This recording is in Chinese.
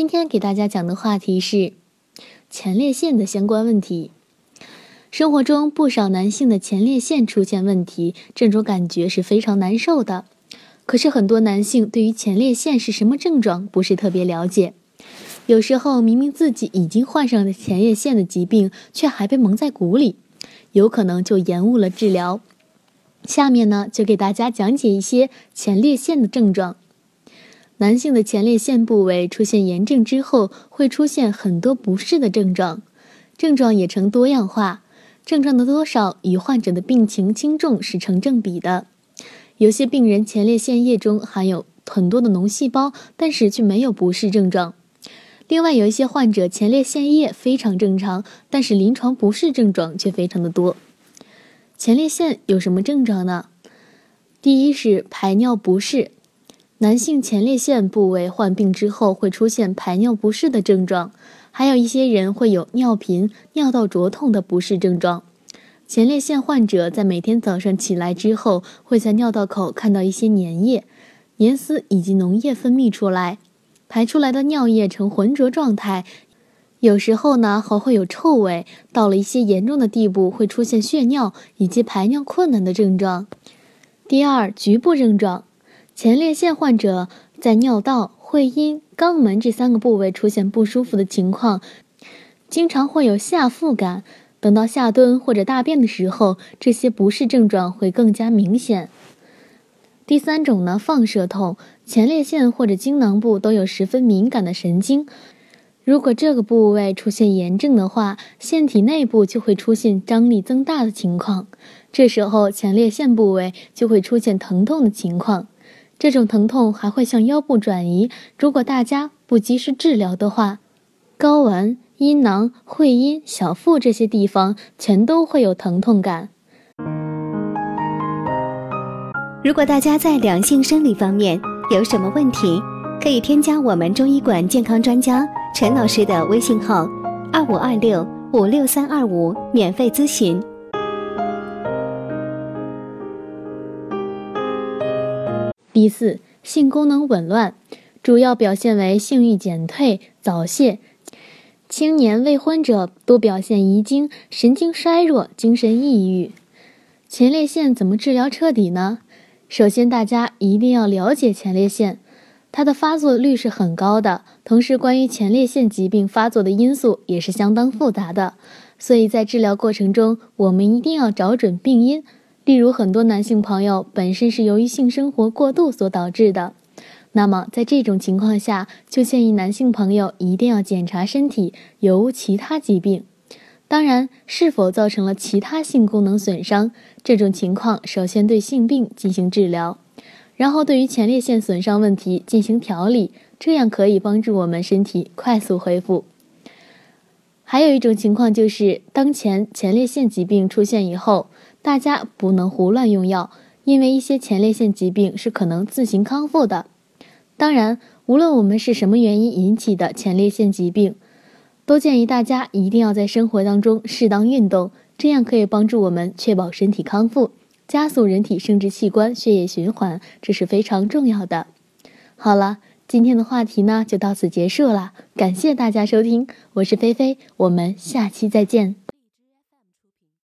今天给大家讲的话题是前列腺的相关问题。生活中不少男性的前列腺出现问题，这种感觉是非常难受的。可是很多男性对于前列腺是什么症状不是特别了解，有时候明明自己已经患上了前列腺的疾病，却还被蒙在鼓里，有可能就延误了治疗。下面呢，就给大家讲解一些前列腺的症状。男性的前列腺部位出现炎症之后，会出现很多不适的症状，症状也呈多样化，症状的多少与患者的病情轻重是成正比的。有些病人前列腺液中含有很多的脓细胞，但是却没有不适症状。另外，有一些患者前列腺液非常正常，但是临床不适症状却非常的多。前列腺有什么症状呢？第一是排尿不适。男性前列腺部位患病之后会出现排尿不适的症状，还有一些人会有尿频、尿道灼痛的不适症状。前列腺患者在每天早上起来之后，会在尿道口看到一些粘液、粘丝以及脓液分泌出来，排出来的尿液呈浑浊状态，有时候呢还会有臭味，到了一些严重的地步会出现血尿以及排尿困难的症状。第二，局部症状。前列腺患者在尿道、会阴、肛门这三个部位出现不舒服的情况，经常会有下腹感。等到下蹲或者大便的时候，这些不适症状会更加明显。第三种呢，放射痛，前列腺或者精囊部都有十分敏感的神经，如果这个部位出现炎症的话，腺体内部就会出现张力增大的情况，这时候前列腺部位就会出现疼痛的情况。这种疼痛还会向腰部转移，如果大家不及时治疗的话，睾丸、阴囊、会阴、小腹这些地方全都会有疼痛感。如果大家在两性生理方面有什么问题，可以添加我们中医馆健康专家陈老师的微信号：二五二六五六三二五，免费咨询。第四，性功能紊乱，主要表现为性欲减退、早泄。青年未婚者多表现遗精、神经衰弱、精神抑郁。前列腺怎么治疗彻底呢？首先，大家一定要了解前列腺，它的发作率是很高的。同时，关于前列腺疾病发作的因素也是相当复杂的，所以在治疗过程中，我们一定要找准病因。例如，很多男性朋友本身是由于性生活过度所导致的，那么在这种情况下，就建议男性朋友一定要检查身体有无其他疾病。当然，是否造成了其他性功能损伤，这种情况首先对性病进行治疗，然后对于前列腺损伤问题进行调理，这样可以帮助我们身体快速恢复。还有一种情况就是，当前前列腺疾病出现以后。大家不能胡乱用药，因为一些前列腺疾病是可能自行康复的。当然，无论我们是什么原因引起的前列腺疾病，都建议大家一定要在生活当中适当运动，这样可以帮助我们确保身体康复，加速人体生殖器官血液循环，这是非常重要的。好了，今天的话题呢就到此结束了，感谢大家收听，我是菲菲，我们下期再见。